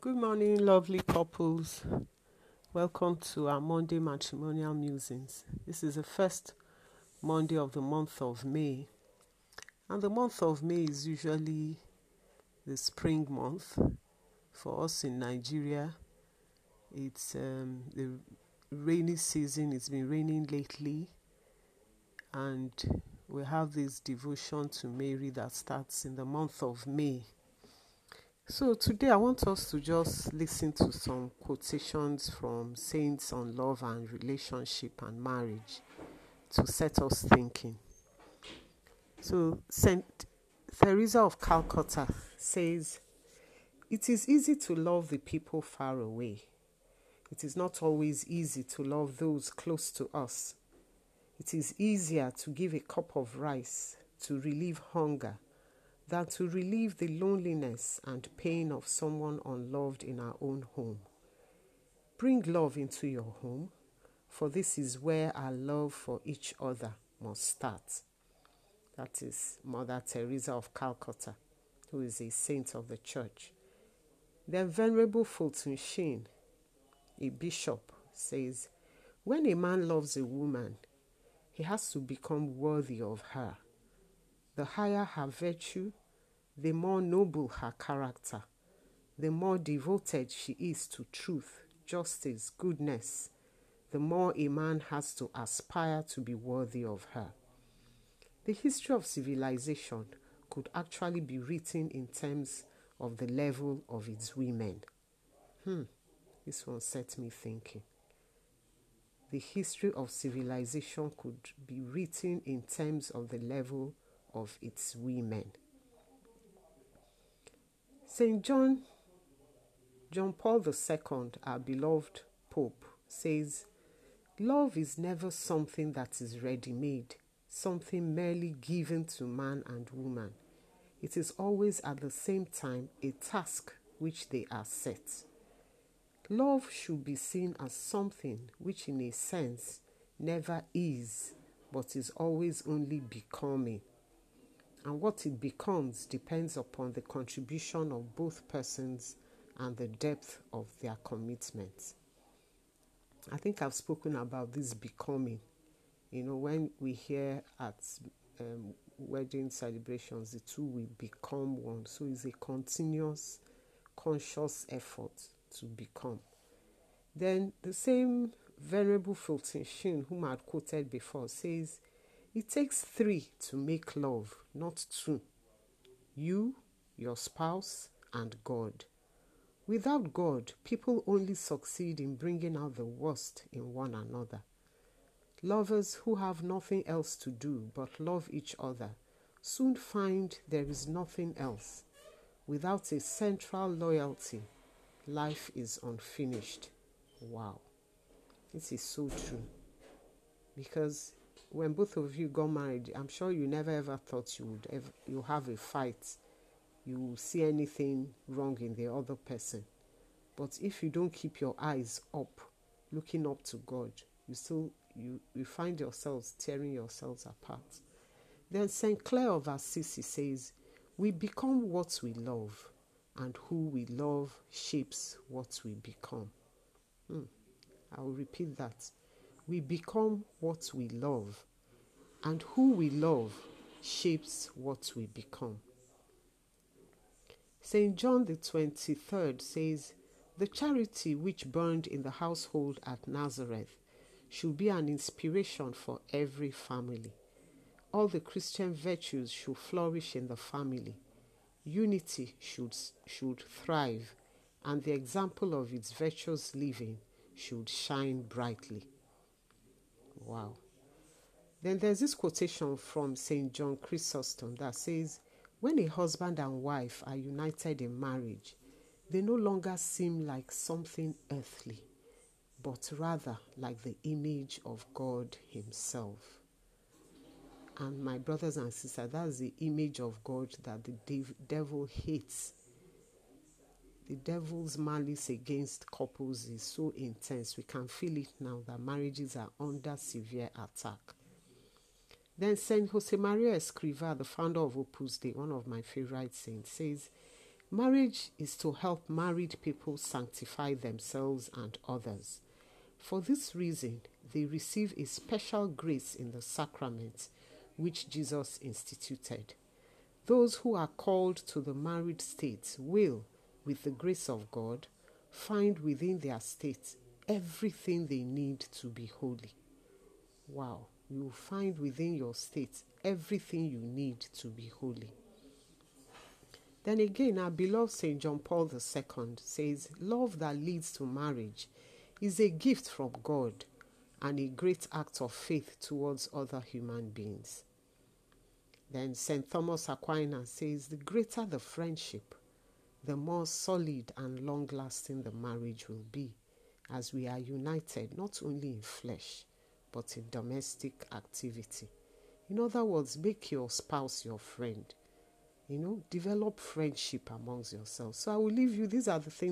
Good morning, lovely couples. Welcome to our Monday matrimonial musings. This is the first Monday of the month of May, and the month of May is usually the spring month for us in Nigeria. It's um, the rainy season, it's been raining lately, and we have this devotion to Mary that starts in the month of May. So today I want us to just listen to some quotations from saints on love and relationship and marriage to set us thinking. So Saint Teresa of Calcutta says, It is easy to love the people far away. It is not always easy to love those close to us. It is easier to give a cup of rice to relieve hunger than to relieve the loneliness and pain of someone unloved in our own home. Bring love into your home, for this is where our love for each other must start. That is Mother Teresa of Calcutta, who is a saint of the church. Then Venerable Fulton Sheen, a bishop, says, When a man loves a woman, he has to become worthy of her. The higher her virtue, the more noble her character, the more devoted she is to truth, justice, goodness, the more a man has to aspire to be worthy of her. The history of civilization could actually be written in terms of the level of its women. Hmm, this one set me thinking. The history of civilization could be written in terms of the level of its women. St. John, John Paul II, our beloved Pope, says, Love is never something that is ready made, something merely given to man and woman. It is always at the same time a task which they are set. Love should be seen as something which, in a sense, never is, but is always only becoming and what it becomes depends upon the contribution of both persons and the depth of their commitment. I think I've spoken about this becoming. You know, when we hear at um, wedding celebrations, the two will become one. So it's a continuous, conscious effort to become. Then the same Venerable Fulton Sheen, whom I quoted before, says, it takes three to make love, not two. You, your spouse, and God. Without God, people only succeed in bringing out the worst in one another. Lovers who have nothing else to do but love each other soon find there is nothing else. Without a central loyalty, life is unfinished. Wow. This is so true. Because when both of you got married, I'm sure you never ever thought you would ever you have a fight, you see anything wrong in the other person. But if you don't keep your eyes up, looking up to God, you still you, you find yourselves tearing yourselves apart. Then St. Clare of Assisi says, We become what we love, and who we love shapes what we become. Hmm. I will repeat that. We become what we love, and who we love shapes what we become. St. John the 23rd says, The charity which burned in the household at Nazareth should be an inspiration for every family. All the Christian virtues should flourish in the family. Unity should, should thrive, and the example of its virtuous living should shine brightly. Wow. Then there's this quotation from St. John Chrysostom that says, When a husband and wife are united in marriage, they no longer seem like something earthly, but rather like the image of God Himself. And my brothers and sisters, that's the image of God that the dev- devil hates. The devil's malice against couples is so intense. We can feel it now that marriages are under severe attack. Then Saint Jose Maria Escrivá, the founder of Opus Dei, one of my favorite saints, says, Marriage is to help married people sanctify themselves and others. For this reason, they receive a special grace in the sacrament which Jesus instituted. Those who are called to the married state will, with the grace of God, find within their state everything they need to be holy. Wow, you will find within your state everything you need to be holy. Then again, our beloved St. John Paul II says, Love that leads to marriage is a gift from God and a great act of faith towards other human beings. Then St. Thomas Aquinas says, The greater the friendship, the more solid and long lasting the marriage will be, as we are united not only in flesh, but in domestic activity. In other words, make your spouse your friend. You know, develop friendship amongst yourselves. So I will leave you. These are the things